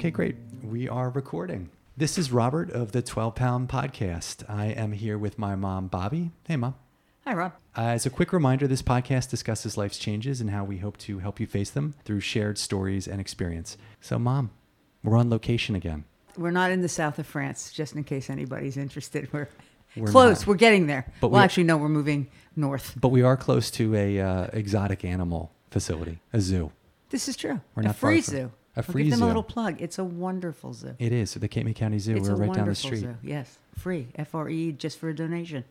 Okay, great. We are recording. This is Robert of the 12 Pound Podcast. I am here with my mom, Bobbie. Hey, mom. Hi, Rob. Uh, as a quick reminder, this podcast discusses life's changes and how we hope to help you face them through shared stories and experience. So, mom, we're on location again. We're not in the south of France, just in case anybody's interested. We're, We're close. not. We're getting there. But well, we- actually, no, we're moving north. But we are close to a uh, exotic animal facility, a zoo. This is true. We're a not far free zoo. A free give them zoo. a little plug. It's a wonderful zoo. It is the Cape May County Zoo. it's we're a right down the street. zoo. Yes, free. F R E, just for a donation.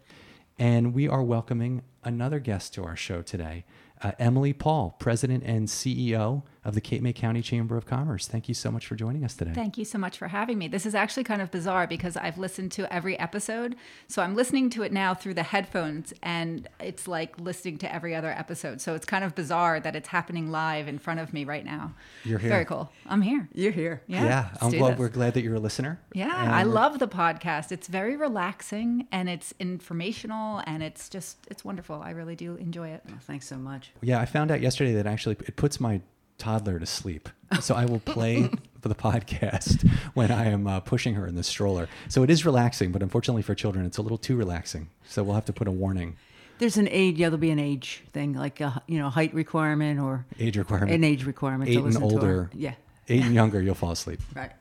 And we are welcoming another guest to our show today, uh, Emily Paul, President and CEO of the Cape May County Chamber of Commerce. Thank you so much for joining us today. Thank you so much for having me. This is actually kind of bizarre because I've listened to every episode. So I'm listening to it now through the headphones, and it's like listening to every other episode. So it's kind of bizarre that it's happening live in front of me right now. You're here. Very cool. I'm here. You're here. Yeah. let's I'm glad this. we're glad that you're a listener. Yeah, I love the podcast. It's very relaxing and it's informational and it's just it's wonderful. I really do enjoy it. Well, thanks so much. Yeah, I found out yesterday that actually it puts my toddler to sleep. So I will play for the podcast when I am uh, pushing her in the stroller. So it is relaxing, but unfortunately for children, it's a little too relaxing. So we'll have to put a warning, There's an age. Yeah, there'll be an age thing, like a you know height requirement or age requirement. an age requirement. Eight to and older. yeah. Eight and younger, you'll fall asleep. Right.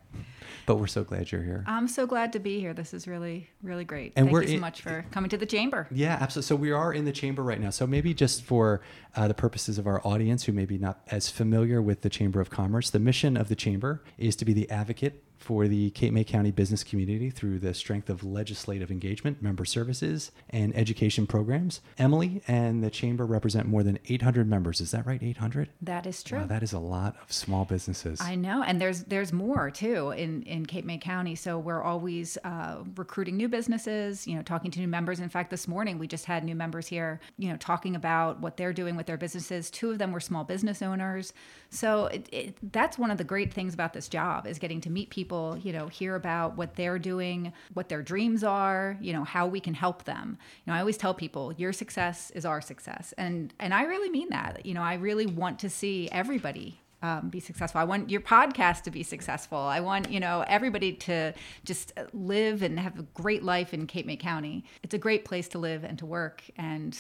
But we're so glad you're here. I'm so glad to be here. This is really really great. And Thank we're you so in- much for coming to the chamber. Yeah, absolutely. So we are in the chamber right now. So maybe just for uh, the purposes of our audience who may be not as familiar with the Chamber of Commerce, the mission of the chamber is to be the advocate for the Cape May County business community through the strength of legislative engagement, member services, and education programs. Emily and the chamber represent more than 800 members. Is that right? 800? That is true. Wow, that is a lot of small businesses. I know, and there's there's more too in in Cape May County. So we're always uh, recruiting new businesses. You know, talking to new members. In fact, this morning we just had new members here. You know, talking about what they're doing with their businesses. Two of them were small business owners. So it, it, that's one of the great things about this job is getting to meet people. You know, hear about what they're doing, what their dreams are. You know, how we can help them. You know, I always tell people your success is our success, and and I really mean that. You know, I really want to see everybody um, be successful. I want your podcast to be successful. I want you know everybody to just live and have a great life in Cape May County. It's a great place to live and to work and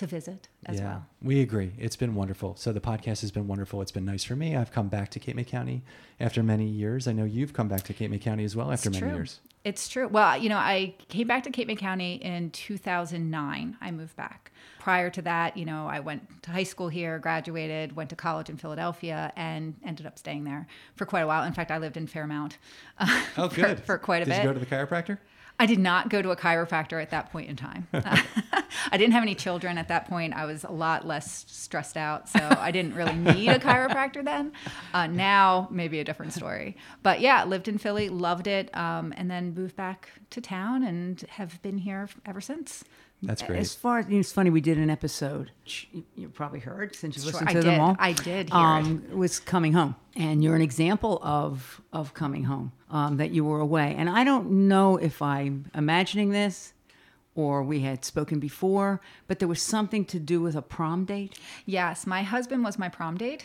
to visit as yeah, well. we agree. It's been wonderful. So the podcast has been wonderful. It's been nice for me. I've come back to Cape May County after many years. I know you've come back to Cape May County as well after It's many true. years. It's true. Well, you know, I came back to Cape May County in 2009. I moved back. Prior to that, you know, I went to high school here, graduated, went to college in Philadelphia, and ended up staying there for quite a while. In fact, I lived in Fairmount. uh, Oh, for- good. for, quite a Did bit. Did you go to the chiropractor? I did not go to a chiropractor at that point in time. I didn't have any children at that point. I was a lot less stressed out, so I didn't really need a chiropractor then. Uh, now, maybe a different story. But yeah, lived in Philly, loved it, um, and then moved back to town and have been here ever since. That's great. As far as it's funny, we did an episode. You you probably heard since you Sure, listened I to them did. all. I did hear um, it. Was coming home, and you're an example of of coming home. Um, that you were away, and I don't know if I'm imagining this or we had spoken before, but there was something to do with a prom date. Yes, my husband was my prom date,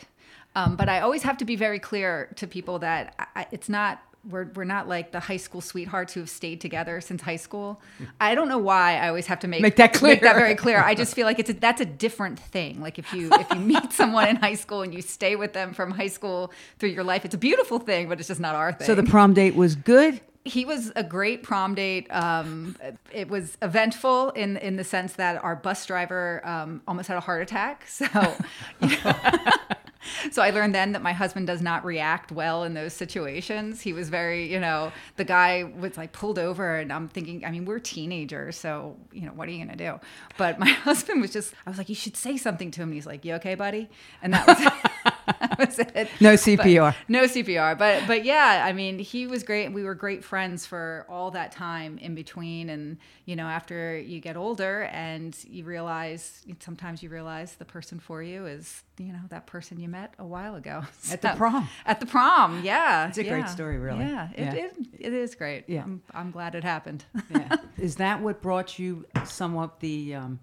um, but I always have to be very clear to people that I, I- it's not. We're, we're not like the high school sweethearts who have stayed together since high school. I don't know why I always have to make, Make that Make that very clear. I just feel like it's a, that's a different thing. Like if you if you meet someone in high school and you stay with them from high school through your life, it's a beautiful thing, but it's just not our thing So the prom date was good. he was a great prom date. Um, it was eventful in in the sense that our bus driver um, almost had a heart attack. So, you know, so I learned then that my husband does not react well in those situations. He was very, you know, the guy was like pulled over, and I'm thinking, I mean, we're teenagers, so you know, what are you gonna do? But my husband was just, I was like, you should say something to him. He's like, you okay, buddy? And that was. that was it. No But- CPR. no CPR, but but yeah, I mean, he was great. We were great friends for all that time in between, and you know, after you get older and you realize, sometimes you realize the person for you is you know that person you met a while ago At the prom. At the prom, yeah, It's a great story, really. Yeah, it, Yeah. It, it is great. Yeah. I'm, I'm glad it happened. Yeah. Is that what brought you somewhat the um,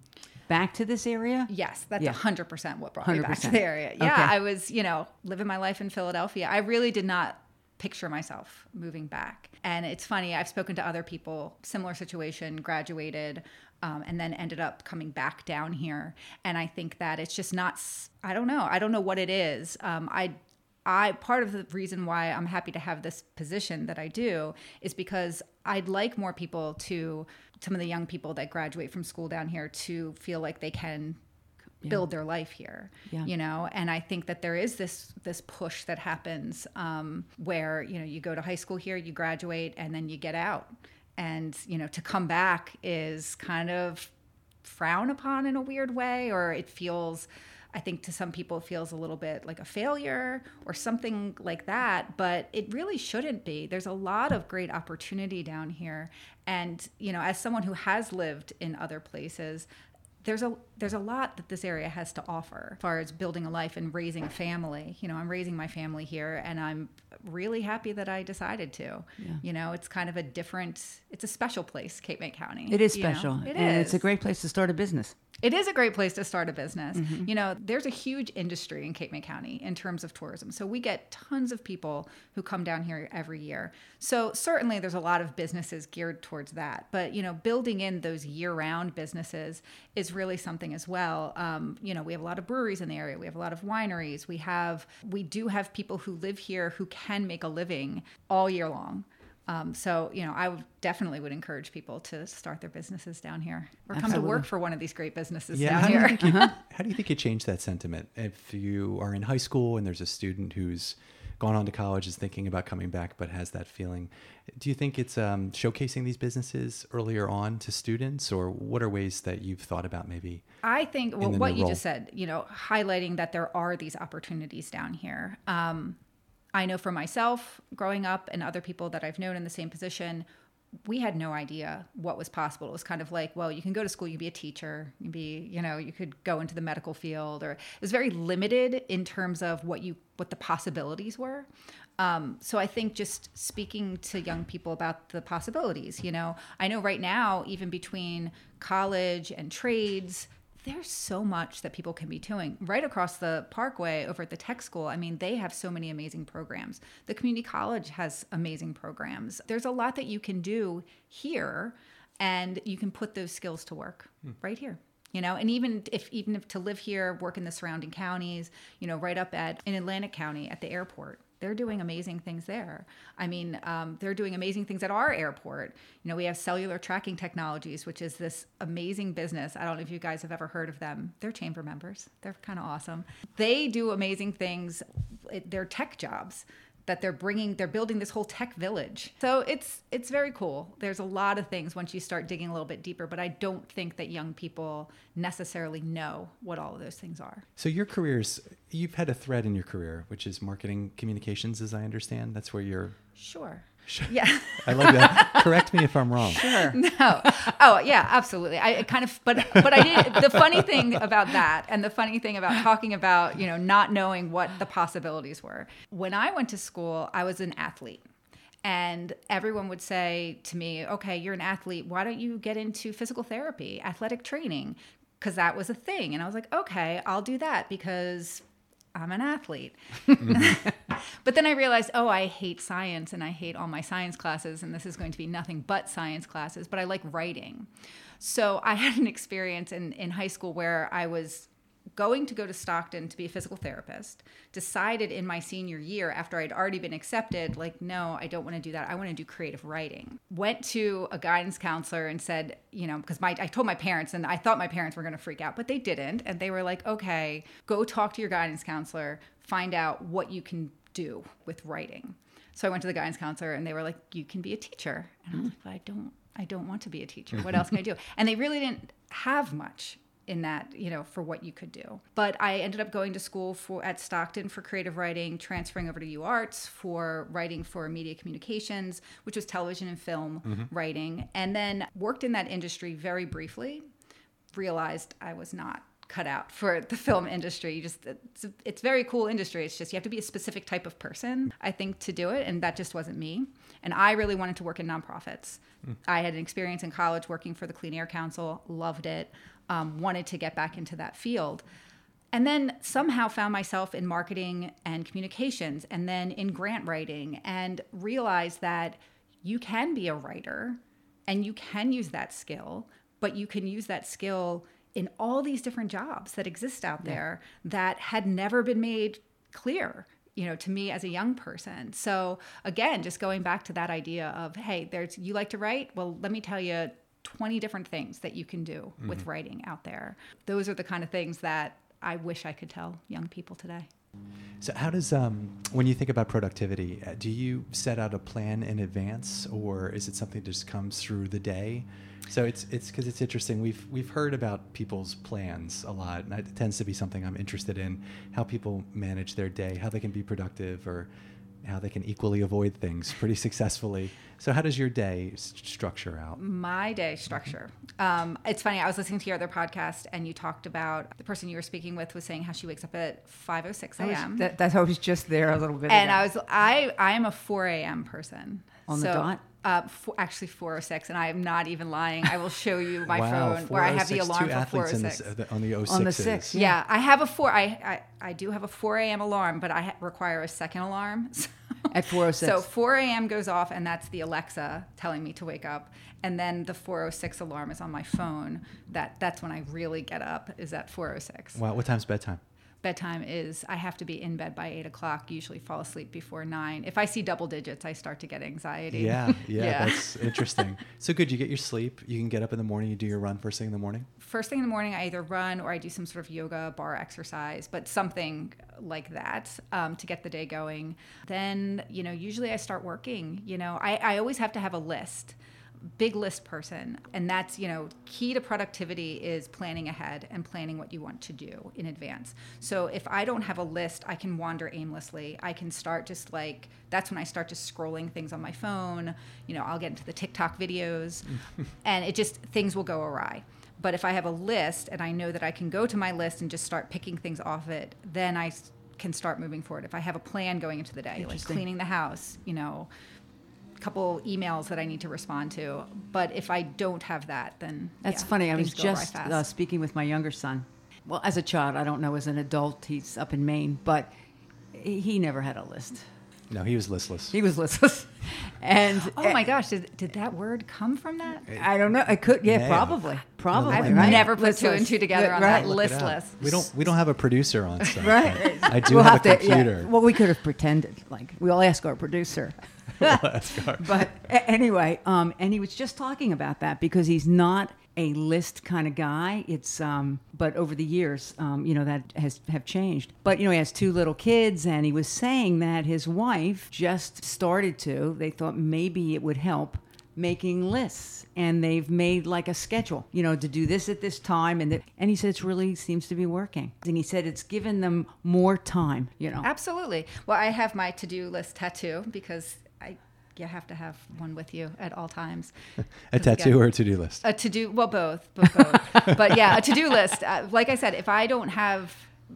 back to this area? Yes, that's Yeah. hundred percent what brought me back to the area. Yeah, Okay. I was, you know, living my life in Philadelphia. I really did not picture myself moving back. And it's funny, I've spoken to other people, similar situation, graduated, um, and then ended up coming back down here. And I think that it's just not, I don't know, I don't know what it is. Um, I I part of the reason why I'm happy to have this position that I do is because I'd like more people to some of the young people that graduate from school down here to feel like they can yeah. build their life here yeah. you know and i think that there is this this push that happens um, where you know you go to high school here you graduate and then you get out and you know to come back is kind of frowned upon in a weird way or it feels I think to some people it feels a little bit like a failure or something like that, but it really shouldn't be. There's a lot of great opportunity down here. And, you know, as someone who has lived in other places, there's a there's a lot that this area has to offer as far as building a life and raising a family. You know, I'm raising my family here and I'm really happy that I decided to. Yeah. You know, it's kind of a different it's a special place, Cape May County. It is special. You know? It and is. it's a great place to start a business. It is a great place to start a business. Mm-hmm. You know, there's a huge industry in Cape May County in terms of tourism. So we get tons of people who come down here every year. So certainly there's a lot of businesses geared towards that. But, you know, building in those year round businesses is really something as well. Um, you know, we have a lot of breweries in the area, we have a lot of wineries, we have, we do have people who live here who can make a living all year long. Um, so, you know, I would definitely would encourage people to start their businesses down here or come to work for one of these great businesses yeah, down how here. Do you, uh-huh. how do you think you change that sentiment? If you are in high school and there's a student who's gone on to college, is thinking about coming back, but has that feeling, do you think it's um, showcasing these businesses earlier on to students, or what are ways that you've thought about maybe? I think well, what you role? just said, you know, highlighting that there are these opportunities down here. Um, I know for myself, growing up, and other people that I've known in the same position, we had no idea what was possible. It was kind of like, well, you can go to school, you can be a teacher, you be, you know, you could go into the medical field, or it was very limited in terms of what you what the possibilities were. Um, so I think just speaking to young people about the possibilities, you know, I know right now, even between college and trades, there's so much that people can be doing right across the parkway over at the tech school. I mean they have so many amazing programs. The community college has amazing programs. There's a lot that you can do here and you can put those skills to work hmm. right here you know? And even if even if to live here work in the surrounding counties you know right up at in atlantic county at the airport they're doing amazing things there. I mean, um, they're doing amazing things at our airport. You know, we have cellular tracking technologies, which is this amazing business. I don't know if you guys have ever heard of them. They're chamber members. They're kind of awesome. They do amazing things. They're tech jobs that they're bringing they're building this whole tech village. So it's it's very cool. There's a lot of things once you start digging a little bit deeper but i don't think that young people necessarily know what all of those things are. So your careers you've had a thread in your career which is marketing communications as i understand. That's where you're sure yeah. I love that. Correct me if I'm wrong. Sure. No. Oh, yeah, absolutely. I kind of, but, but I did, the funny thing about that and the funny thing about talking about, you know, not knowing what the possibilities were. When I went to school, I was an athlete. And everyone would say to me, okay, you're an athlete. Why don't you get into physical therapy, athletic training? Because that was a thing. And I was like, okay, I'll do that because I'm an athlete. Mm-hmm. but then I realized, oh, I hate science and I hate all my science classes, and this is going to be nothing but science classes, but I like writing. So I had an experience in, in high school where I was going to go to Stockton to be a physical therapist, decided in my senior year after I'd already been accepted, like, no, I don't want to do that. I want to do creative writing. Went to a guidance counselor and said, you know, because my I told my parents and I thought my parents were going to freak out, but they didn't. And they were like, okay, go talk to your guidance counselor, find out what you can do with writing. So I went to the guidance counselor and they were like, you can be a teacher. And I was like, but I don't I don't want to be a teacher. What else can I do? And they really didn't have much in that you know for what you could do. But i ended up going to school for at stockton for creative writing transferring over to uarts for writing for media communications which was television and film mm-hmm. writing. And then worked in that industry very briefly realized i was not cut out for the film industry. You just it's, it's very cool industry. It's just you have to be a specific type of person i think to do it and that just wasn't me. And i really wanted to work in nonprofits. Mm. i had an experience in college working for the clean air council loved it um, wanted to get back into that field. and then somehow found myself in marketing and communications and then in grant writing and realized that you can be a writer and you can use that skill, but you can use that skill in all these different jobs that exist out there that had never been made clear you know to me as a young person. So again just going back to that idea of hey there's you like to write? Well let me tell you 20 different things that you can do with writing out there those are the kind of things that i wish i could tell young people today So, how does um, when you think about productivity, uh, do you set out a plan in advance, or is it something that just comes through the day? So it's it's because it's interesting. We've we've heard about people's plans a lot, and it tends to be something I'm interested in. How people manage their day, how they can be productive, or how they can equally avoid things pretty successfully. So, how does your day s- structure out? my day structure. Um, it's funny. I was listening to your other podcast, and you talked about the person you were speaking with was saying how she wakes up at five oh six I was- a.m. That, that I was just there a little bit. and ago. I was I I am a four a.m. person On the So, dot? Uh, four, actually four oh six, and I am not even lying. I will show you my wow, phone where I have the alarm two for four athletes oh in six. the, on the 06s. On the six, Yeah, I have a four. I, I I do have a four a.m. alarm, but I ha- require a second alarm. So, At 4:06. So four a.m. goes off, and that's the Alexa telling me to wake up. And then the four o six alarm is on my phone. That that's when I really get up. Is at four o six. Wow, what time's bedtime? Bedtime is I have to be in bed by eight o'clock. Usually fall asleep before nine. If I see double digits, I start to get anxiety. Yeah, yeah, Yeah. that's interesting. So good, you get your sleep. You can get up in the morning. You do your run first thing in the morning. first thing in the morning, I either run or I do some sort of yoga, bar exercise, but something like that um, to get the day going. Then, you know, usually I start working. You know, I, I always have to have a list, big list person. And that's, you know, key to productivity is planning ahead and planning what you want to do in advance. So if I don't have a list, I can wander aimlessly. I can start just like, that's when I start just scrolling things on my phone. You know, I'll get into the TikTok videos and it just, things will go awry. But if I have a list and I know that I can go to my list and just start picking things off it, then i can start moving forward. If I have a plan going into the day, like cleaning the house, you know, couple emails that I need to respond to. But if I don't have that, then That's yeah, funny. I was things go awry just uh, speaking with my younger son. Well, as a child, I don't know. As an adult, he's up in Maine, but he he never had a list. No, he was listless. He was listless, and oh my gosh, did, did that word come from that? I don't know. I could, yeah, May have. probably, probably. I've right? never put two and two together on Right. that. Look it. Listless. We don't. We don't have a producer on site. Right. but I do We'll have, a to- yeah. computer. Well, we could have pretended. Like we'll ask our producer. but a- anyway, um, and he was just talking about that because he's not a list kind of guy. It's um, but over the years, um, you know, that has have changed. But you know, he has two little kids, and he was saying that his wife just started to. They thought maybe it would help making lists and they've made like a schedule you know to do this at this time and that, and he said it's really seems to be working and he said it's given them more time you know Absolutely. Well, I have my to-do list tattoo because I you have to have one with you at all times. a tattoo or a to-do list. A to-do, well, both, but both. but yeah, a to-do list. Uh, like I said, if I don't have,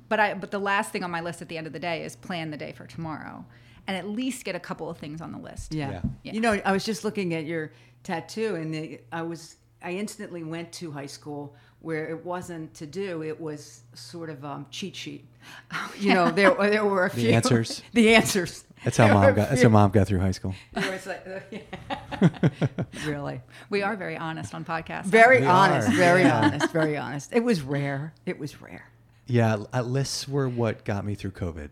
but I, but the last thing on my list at the end of the day is plan the day for tomorrow, and at least get a couple of things on the list. Yeah. Yeah. You know, I was just looking at your tattoo and the, I was I instantly went to high school where it wasn't to do, it was sort of um, cheat sheet. You know, there there were a The few answers. the answers. That's how mom got. That's how mom got through high school. where it's like, really. We are very honest on podcasts. Very We honest, are, very yeah. honest, very honest. It was rare. It was rare. Yeah, uh, lists were what got me through COVID.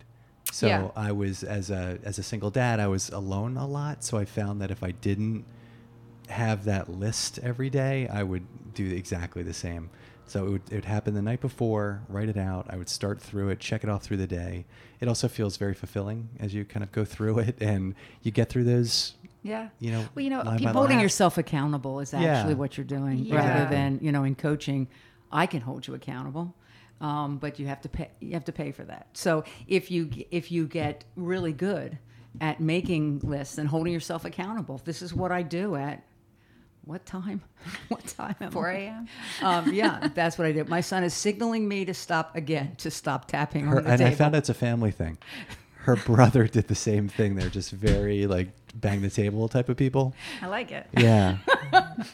So Yeah. I was as a as a single dad, I was alone a lot. So I found that if I didn't have that list every day, I would do exactly the same. So it would, it would happen the night before, write it out. I would start through it, check it off through the day. It also feels very fulfilling as you kind of go through it and you get through those. Yeah. You know, Well, you know, line by people line. Holding yourself accountable is actually Yeah. what you're doing, Yeah. rather than you know in coaching, I can hold you accountable, um, but you have to pay. You have to pay for that. So if you if you get really good at making lists and holding yourself accountable, this is what I do at what time? what time? am 4 a.m. Um, yeah, that's what I did. My son is signaling me to stop again, to stop tapping Her, on the and table. I found it's a family thing. Her brother did the same thing. They're just very like bang the table type of people. I like it. Yeah.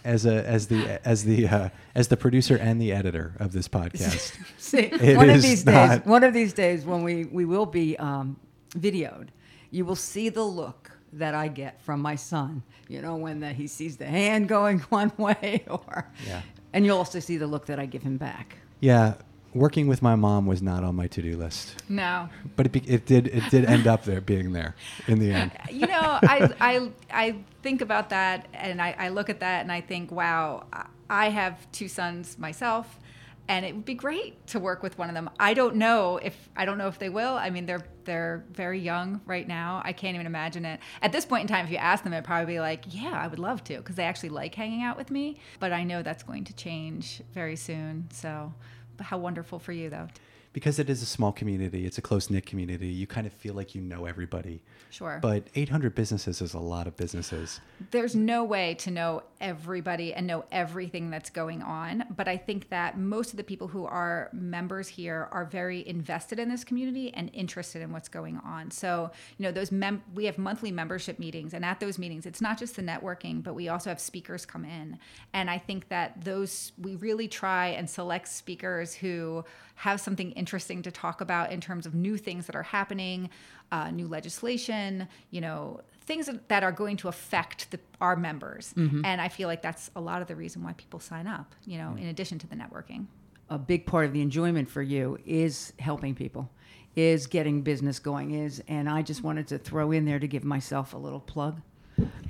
as a as the as the uh, as the producer and the editor of this podcast. See, It one of these not- days, one of these days when we, we will be um, videoed, you will see the look that I get from my son. You know, when the, he sees the hand going one way, or Yeah. and you'll also see the look that I give him back. Yeah, working with my mom was not on my to-do list, No. but it, be, it did it did end up there being there in the end. you know, I, I, I think about that and I, I look at that and I think, wow, I- I have two sons myself and it would be great to work with one of them. I don't know if, I don't know if they will. I mean, they're, they're very young right now. I can't even imagine it. At this point in time, if you ask them, it'd probably be like, yeah, I would love to because they actually like hanging out with me. But I know that's going to change very soon. So, how wonderful for you though. Because it is a small community, it's a close knit community. You kind of feel like you know everybody. Sure. But 800 businesses is a lot of businesses. there's no way to know everybody and know everything that's going on but i think that most of the people who are members here are very invested in this community and interested in what's going on so you know those mem- we have monthly membership meetings and at those meetings it's not just the networking but we also have speakers come in and i think that those we really try and select speakers who have something interesting to talk about in terms of new things that are happening uh, new legislation, you know, things that are going to affect the, our members. And I feel like that's a lot of the reason why people sign up, you know, in addition to the networking. A big part of the enjoyment for you is helping people, is getting business going, is, and I just wanted to throw in there to give myself a little plug.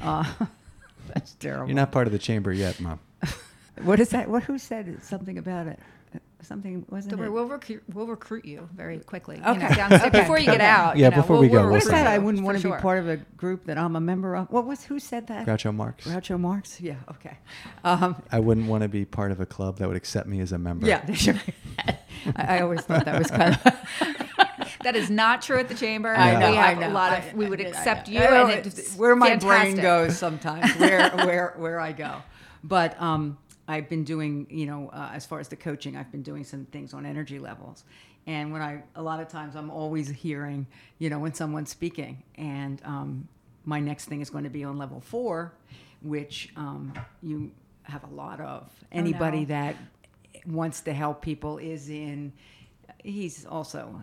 Uh, that's terrible. You're not part of the chamber yet, Mom. What is that? What? Who said something about it? Something wasn't So it? we'll recruit, we'll recruit you very quickly. You Okay. know, downstairs, Okay. Before you get Okay. out. Yeah, you know, before we'll- we go, we'll we'll What say that? I wouldn't want to sure. be part of a group that I'm a member of. What was? Who said that? Groucho Marx. Groucho Marx. Yeah. Okay. Um, I wouldn't want to be part of a club that would accept me as a member. yeah. Sure. I, I always thought that was kind of. That is not true at the chamber. I know. we have I know. a lot I- of. we would I- I accept know. you, and it's it's where my brain goes sometimes. Where where where I go, but um, I've been doing you know uh, as far as the coaching, I've been doing some things on energy levels, and when I a lot of times I'm always hearing you know when someone's speaking, and um, my next thing is going to be on level four, which um, you have a lot of. Anybody no. that wants to help people is in. He's also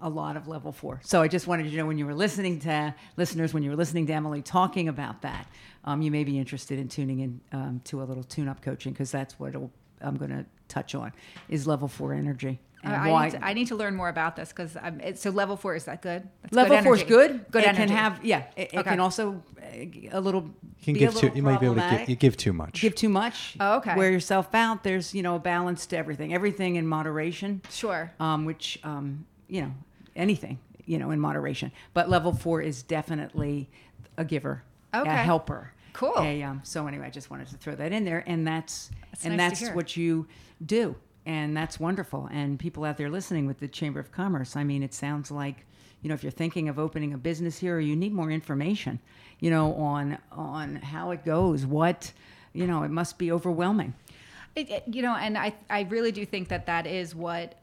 a lot of level four. So I just wanted you to know when you were listening to listeners, when you were listening to Emily talking about that, um, you may be interested in tuning in um, to a little tune-up coaching because that's what it'll, I'm going to touch on is level four energy. And I, why- need to, I need to learn more about this because so level four is that good? That's level four is energy. good. Good it energy. can have yeah. It, it Okay. can also uh, a little You can be give a too. You might be able to give, you give too much. give too much. Oh, okay. Wear yourself out. There's you know a balance to everything. Everything in moderation. Sure. um, which um, you know anything you know in moderation. But level four is definitely a giver, okay. a helper. Cool. A, um, so anyway, I just wanted to throw that in there, and that's, That's and nice that's what you do, and that's wonderful. And people out there listening with the Chamber of Commerce, I mean, it sounds like you know if you're thinking of opening a business here, or you need more information, you know, on on how it goes, what you know, it must be overwhelming. It, it- you know, and I, I really do think that that is what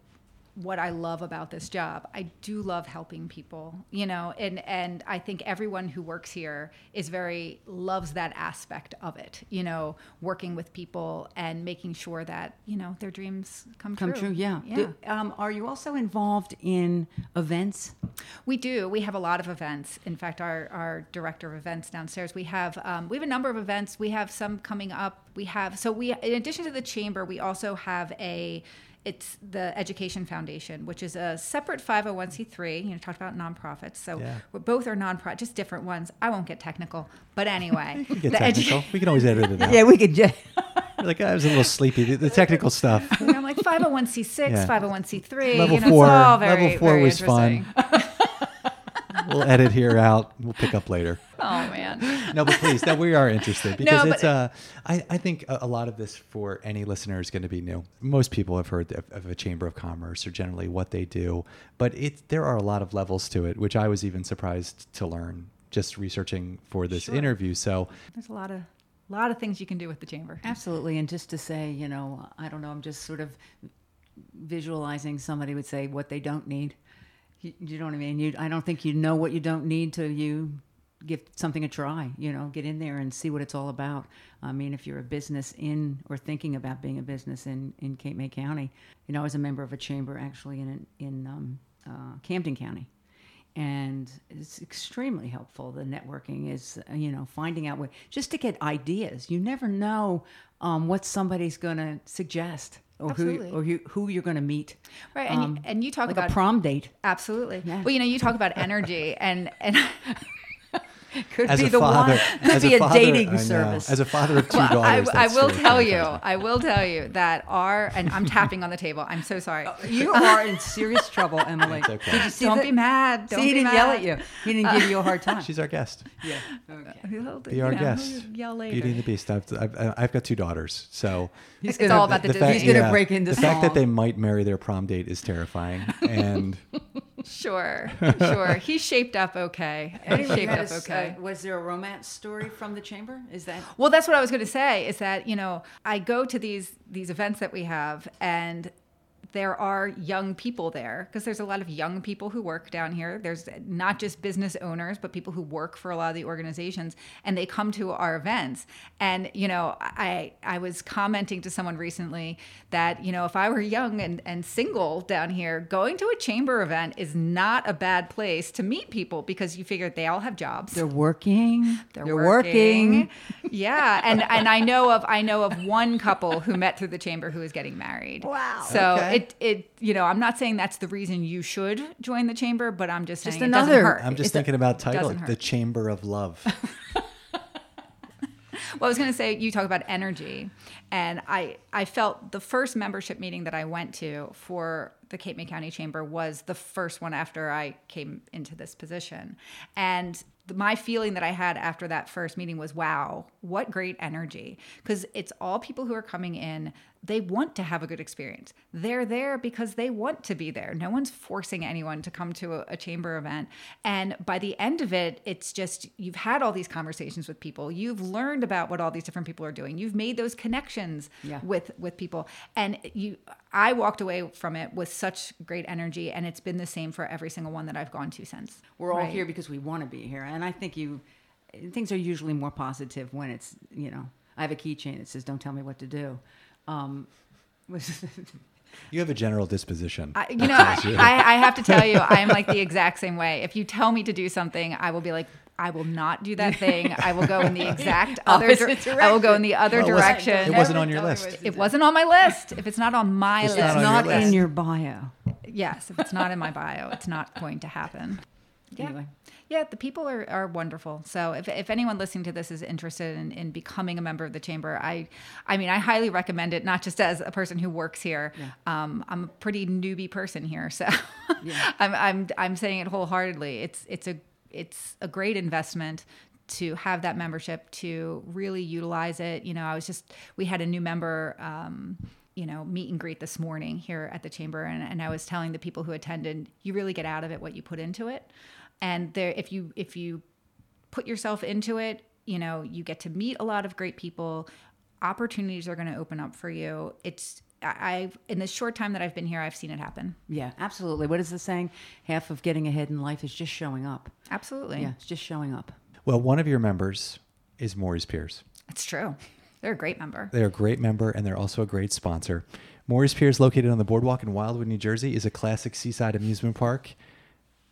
what I love about this job. I do love helping people, you know, and and I think everyone who works here is very loves that aspect of it, you know, working with people and making sure that you know their dreams come, Come true, yeah. yeah. Do- um, are you also involved in events? We do. We have a lot of events. In fact, our, our director of events downstairs, we have um, we have a number of events. We have some coming up. We have so we in addition to the chamber, we also have a it's the Education Foundation, which is a separate 501c3. You know, talked about nonprofits. So Yeah. both are nonprofit, just different ones. I won't get technical, but anyway, We the edu- we can always edit it out. Yeah, we could just. Like ah, I was a little sleepy. The, the technical stuff. you know, I'm like 501c6, Yeah. 501c3. Level you know, four- It's all very, level four very was fun. Interesting. We'll edit here out. We'll pick up later. Oh man. no, but please, that we are interested because No, it's. but- Uh, I, I think a, a lot of this for any listener is going to be new. Most people have heard of, of a chamber of commerce or generally what they do, but it there are a lot of levels to it, which I was even surprised to learn just researching for this Sure. interview. So There's a lot of a lot of things you can do with the chamber. Absolutely. And just to say, you know, I don't know, I'm just sort of visualizing somebody would say what they don't need. You, know what I mean? You, I don't think you know what you don't need till you give something a try. You know, get in there and see what it's all about. I mean, if you're a business in or thinking about being a business in in Cape May County, you know, I was a member of a chamber actually in in um, uh, Camden County and it's extremely helpful. The networking is, you know, finding out what just to get ideas. You never know um, what somebody's going to suggest or Absolutely. who or who, who you're going to meet. Right, and, Um, and you talk like about a prom date. absolutely. Yeah. Well, you know, you talk about energy, and and Could As be a the father, one. Could be a, father- dating I know. service. As a father of two Well, I, daughters, I that's will very tell you. I will tell you that our and I'm tapping on the table. I'm so sorry. Uh, you are in serious trouble, Emily. Okay. Did you see Don't that? be mad. Don't See, he didn't mad. yell at you. He didn't give you a hard time. She's our guest. yeah. Uh, okay. He'll- Be our know, guest. he'll Yell later. Beauty and the Beast. I've, I've, I've got two daughters, so He's It's all about the fact- He's gonna break into the fact that they might marry their prom date is terrifying, and Sure, sure. He's shaped up okay. He's Anyway, shaped up a s- okay. uh, was there a romance story from the chamber? Is that Well, that's what I was going to say. Is that you know I go to these these events that we have, and there are young people there because there's a lot of young people who work down here. There's not just business owners, but people who work for a lot of the organizations, and they come to our events. And you know, I I was commenting to someone recently that you know if I were young and and single down here, going to a chamber event is not a bad place to meet people because you figure they all have jobs. they're working? They're working. yeah, and and I know of I know of one couple who met through the chamber who is getting married. Wow. So Okay. It it you know I'm not saying that's the reason you should join the chamber, but I'm just saying Just it doesn't another- hurt. I'm just It's a- thinking about title, the. Chamber of Love. Well, I was going to say you talk about energy, and I I felt the first membership meeting that I went to for the Cape May County Chamber was the first one after I came into this position, and my feeling that I had after that first meeting was, wow, what great energy! Because it's all people who are coming in. They want to have a good experience. They're there because they want to be there. No one's forcing anyone to come to a, a chamber event. And by the end of it, it's just you've had all these conversations with people. You've learned about what all these different people are doing. You've made those connections Yeah. with with people. And you I walked away from it with such great energy and it's been the same for every single one that I've gone to since. We're all Right. here because we want to be here, and I think you things are usually more positive when it's you know I have a keychain that says "Don't tell me what to do." Um, You have a general disposition. I, you know, I, I have to tell you, I am like the exact same way. If you tell me to do something, I will be like, I will not do that thing. I will go in the exact other. Opposite dir- I will go in the other Well, it wasn't- direction. it wasn't on Never your list. It wasn't on my list. If it's not on my It's list, not on your not list. in your bio. yes, if it's not in my bio, it's not going to happen. Yeah. Anyway. Yeah, the people are, are wonderful. So if, if anyone listening to this is interested in, in becoming a member of the chamber, I I mean I highly recommend it, not just as a person who works here. Um, I'm a pretty newbie person here, so Yeah. I'm, I'm I'm saying it wholeheartedly. It's it's a it's a great investment to have that membership to really utilize it. You know, I was just we had a new member um, you know, meet and greet this morning here at the chamber and, and I was telling the people who attended, you really get out of it what you put into it. And there if you if you put yourself into it, you know, you get to meet a lot of great people. Opportunities are going to open up for you. It's I- I've in the short time that I've been here, I've seen it happen. Yeah, absolutely. What is the saying? Half of getting ahead in life is just showing up. Absolutely. Yeah, it's just showing up. well, one of your members is Morey's Piers. It's true. They're a great member. They're a great member and they're also a great sponsor. Morey's Piers, located on the boardwalk in Wildwood, New Jersey, is a classic seaside amusement park.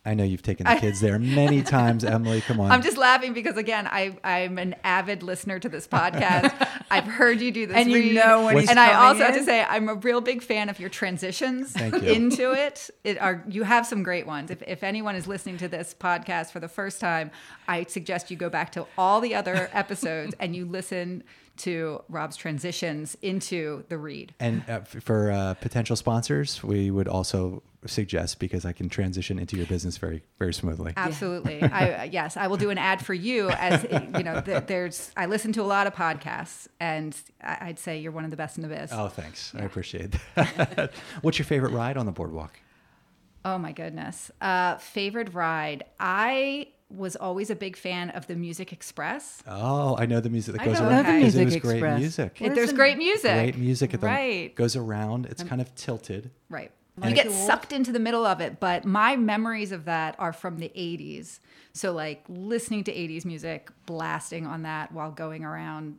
I know you've taken the kids there many times, Emily. Come on. I'm just laughing because again, I I'm an avid listener to this podcast. I've heard you do this, And you read, know when he's and I coming also have to say I'm a real big fan of your transitions you. into it. It are you have some great ones. If if anyone is listening to this podcast for the first time, I suggest you go back to all the other episodes and you listen to Rob's transitions into the read. and uh, for uh, potential sponsors, we would also suggest because I can transition into your business very, very smoothly. Absolutely. I yes, I will do an ad for you as you know. th- There's I listen to a lot of podcasts, and I- I'd say you're one of the best in the biz. Oh, thanks. I appreciate that. What's your favorite ride on the boardwalk? Oh my goodness. Uh, favorite ride. I was always a big fan of the Music Express. Oh, I know the music that I goes know around. the because it Music was great music. What It- is there's the- great music. Great music at the Right. goes around. It's kind of tilted. Right. You get sucked into the middle of it, but my memories of that are from the 80s. So, like listening to 80s music, blasting on that while going around,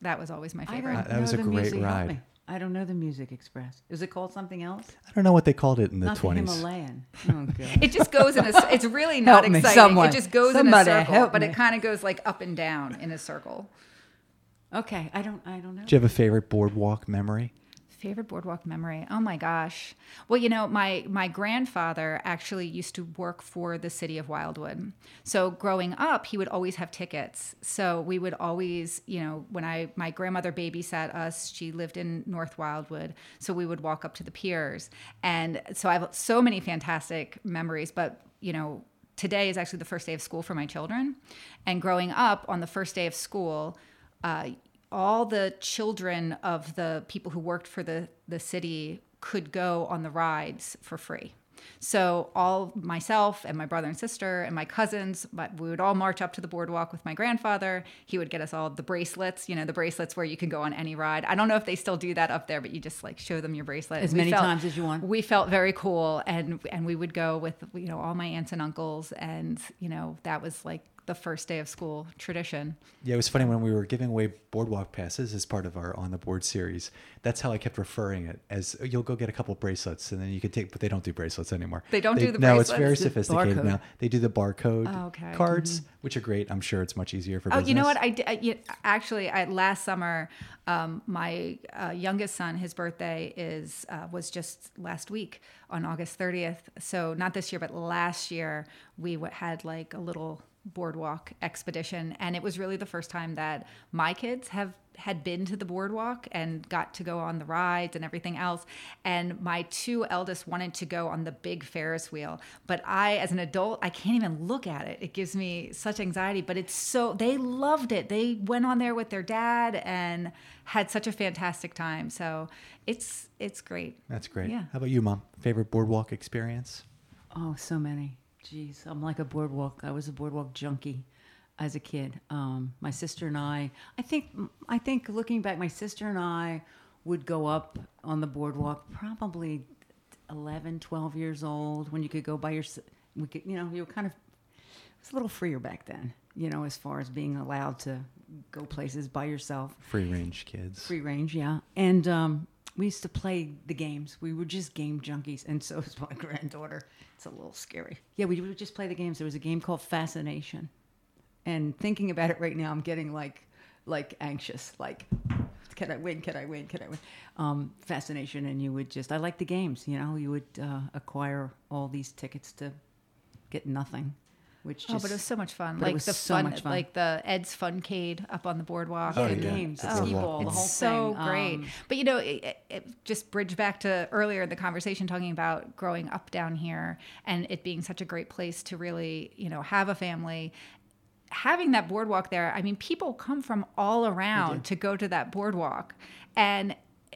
that was always my favorite. don't That was a the great music. Help ride. me. I don't know the Music Express. Is it called something else? I don't know what they called it in the 20s. Himalayan. Oh god. It just goes in a. It's really not Help me, exciting. someone. It just goes Somebody in a circle, help but me. it kind of goes like up and down in a circle. okay, I don't. I don't know. Do you have a favorite boardwalk memory? Favorite boardwalk memory? Oh my gosh. Well, you know, my my grandfather actually used to work for the city of Wildwood. So growing up, he would always have tickets. So we would always, you know, when I my grandmother babysat us, she lived in North Wildwood, so we would walk up to the piers. And so I have so many fantastic memories, but you know, today is actually the first day of school for my children. And growing up on the first day of school, uh, all the children of the people who worked for the, the city could go on the rides for free. So all myself and my brother and sister and my cousins, but we would all march up to the boardwalk with my grandfather. He would get us all the bracelets, you know, the bracelets where you can go on any ride. I don't know if they still do that up there, but you just like show them your bracelet. As We many felt- times as you want. We felt very cool, and and we would go with you know all my aunts and uncles, and you know that was like the first day of school tradition. Yeah, it was funny when we were giving away boardwalk passes as part of our on the board series. That's how I kept referring it as you'll go get a couple bracelets and then you can take, but they don't do bracelets anymore. They don't do the bracelets. No, it's very sophisticated barcode. now. They do the barcode Oh, okay. cards, which are great. I'm sure it's much easier for Oh, business. you know what? I, di- I yeah, actually I, last summer, um, my uh, youngest son, his birthday is uh, was just last week on August 30th. So not this year, but last year we had like a little boardwalk expedition, and it was really the first time that my kids have had been to the boardwalk and got to go on the rides and everything else. And my two eldest wanted to go on the big Ferris wheel, but I, as an adult, I can't even look at it. It gives me such anxiety. But it's so they loved it. They went on there with their dad and had such a fantastic time. So it's it's great. That's great. Yeah. How about you, mom? Favorite boardwalk experience? Oh, so many. Jeez, I'm like a boardwalk. I was a boardwalk junkie as a kid. Um, my sister and I, I think, I think looking back, my sister and I would go up on the boardwalk probably 11, 12 years old when you could go by yourself. We could, you know, you were kind of, it was a little freer back then, you know, as far as being allowed to go places by yourself. Free range kids. Free range, yeah. And um, we used to play the games. We were just game junkies, and so is my granddaughter. It's a little scary. Yeah, we would just play the games. There was a game called Fascination, and thinking about it right now, I'm getting like, like anxious. Like, can I win? Can I win? Can I win? Um, fascination, and you would just. I like the games. You know, you would uh, acquire all these tickets to get nothing, which just oh, but it was so much fun. but it Like was the so fun, much fun. like the Ed's Funcade up on the boardwalk. Oh, the and- yeah. games, the Oh, skee wow. ball, the it's whole so thing. great. Um, but you know, it, it, just bridge back to earlier in the conversation talking about growing up down here and it being such a great place to really, you know, have a family. Having that boardwalk there, I mean, people come from all around to go to that boardwalk, and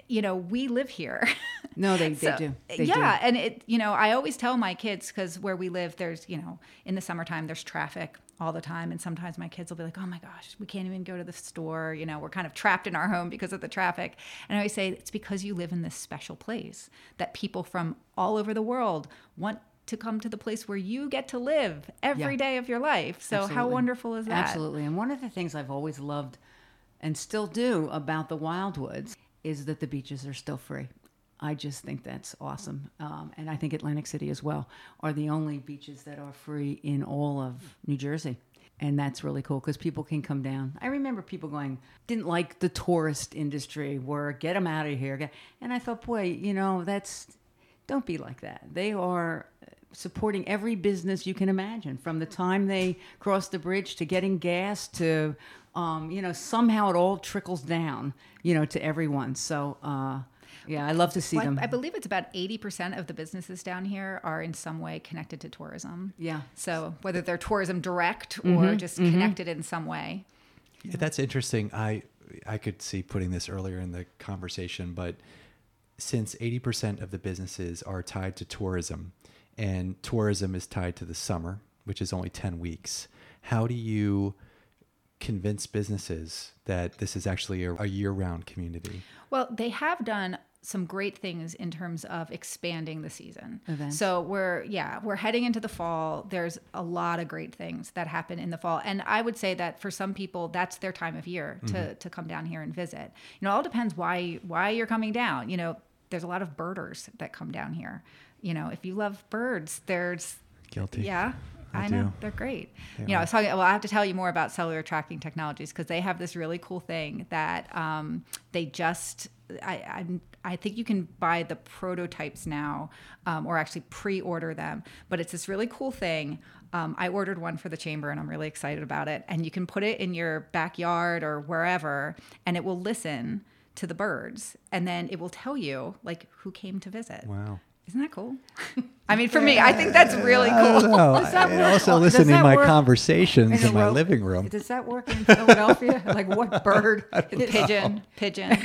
you know, we live here. No, they, they do. They yeah, do. and it you know I always tell my kids because where we live, there's you know in the summertime there's traffic all the time, and sometimes my kids will be like, oh my gosh, we can't even go to the store. You know, we're kind of trapped in our home because of the traffic. And I always say it's because you live in this special place that people from all over the world want to come to the place where you get to live every Yeah. day of your life. So how wonderful is that? Absolutely. And one of the things I've always loved and still do about the Wildwoods is that the beaches are still free. I just think that's awesome. Um, and I think Atlantic City as well are the only beaches that are free in all of New Jersey. And that's really cool because people can come down. I remember people going, didn't like the tourist industry, were get them out of here. And I thought, boy, you know, that's, don't be like that. They are supporting every business you can imagine from the time they cross the bridge to getting gas to um, you know somehow it all trickles down you know to everyone so uh, yeah i love to see Well, them I believe it's about 80% of the businesses down here are in some way connected to tourism. yeah So whether they're tourism direct or Mm-hmm, just connected in some way. Yeah, that's interesting. I I could see putting this earlier in the conversation, but since 80% of the businesses are tied to tourism and tourism is tied to the summer, which is only 10 weeks, how do you convince businesses that this is actually a, a year-round community? Well, they have done some great things in terms of expanding the season. Events. So we're yeah, we're heading into the fall. There's a lot of great things that happen in the fall. And I would say that for some people that's their time of year to to come down here and visit. You know, it all depends why why you're coming down. You know, there's a lot of birders that come down here. You know, if you love birds, there's Guilty. yeah. I I, know they're great. They you know, I was talking. Well, I have to tell you more about cellular tracking technologies because they have this really cool thing that um, they just. I, I I think you can buy the prototypes now, um, or actually pre-order them. But it's this really cool thing. Um, I ordered one for the chamber, and I'm really excited about it. And you can put it in your backyard or wherever, and it will listen to the birds, and then it will tell you like who came to visit. Wow. Isn't that cool? I mean, for me, I think that's really cool. know. That I also listening listen in my work conversations in in my living room. Does that work in Philadelphia? like what bird? pigeon, pigeon,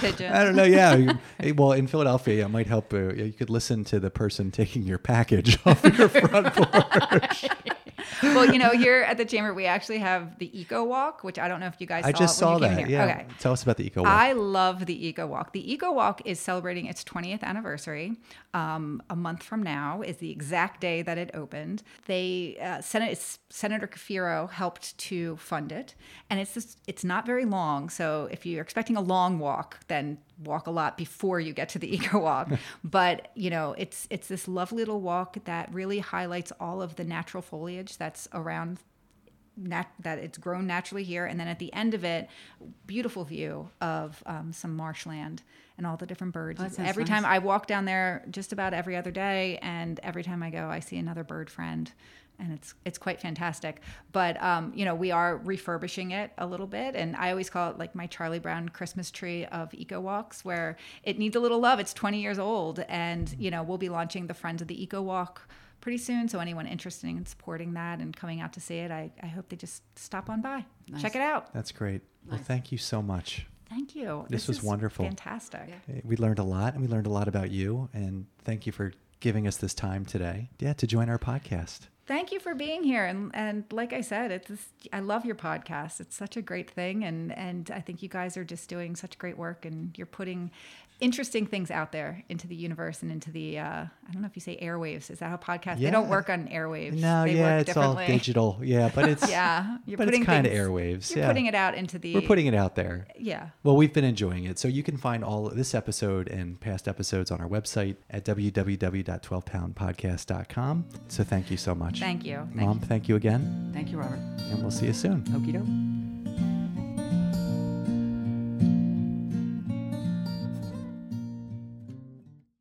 pigeon. I don't know. Yeah. well, in Philadelphia, it might help. Uh, you could listen to the person taking your package off your front porch. well, you know, here at the chamber, we actually have the Eco Walk, which I don't know if you guys I saw just saw that. Yeah. Okay. Tell us about the eco walk. I love the Eco Walk. The Eco Walk is celebrating its 20th anniversary. Um, a month from now is the exact day that it opened. They uh, Senate, Senator Kafiro helped to fund it, and it's just, it's not very long. So if you're expecting a long walk, then walk a lot before you get to the Eco Walk. but you know, it's it's this lovely little walk that really highlights all of the natural foliage that's around nat- that it's grown naturally here. And then at the end of it, beautiful view of um, some marshland and all the different birds. Oh, every nice. time I walk down there, just about every other day, and every time I go, I see another bird friend. And it's it's quite fantastic, but um, you know we are refurbishing it a little bit, and I always call it like my Charlie Brown Christmas tree of eco walks, where it needs a little love. It's 20 years old, and you know we'll be launching the Friends of the Eco Walk pretty soon. So anyone interested in supporting that and coming out to see it, I, I hope they just stop on by, Nice. check it out. That's great. Well, thank you so much. Thank you. This was is wonderful. Fantastic. Yeah. We learned a lot, and we learned a lot about you. And thank you for giving us this time today. Yeah, to join our podcast. Thank you for being here. And and like I said, it's I love your podcast. It's such a great thing, and and I think you guys are just doing such great work, and you're putting interesting things out there into the universe and into the uh, I don't know if you say airwaves. Is that how podcasts? They don't work on airwaves. No, they yeah, work it's all digital. Yeah, but it's Yeah, you're but putting it's kind of airwaves. You're yeah. putting it out into the. We're putting it out there. Yeah. Well, we've been enjoying it. So you can find all this episode and past episodes on our website at www.12poundpodcast.com. So thank you so much. Thank you. Mom, thank you again, Thank you, Robert. and we'll see you soon. Okie doke.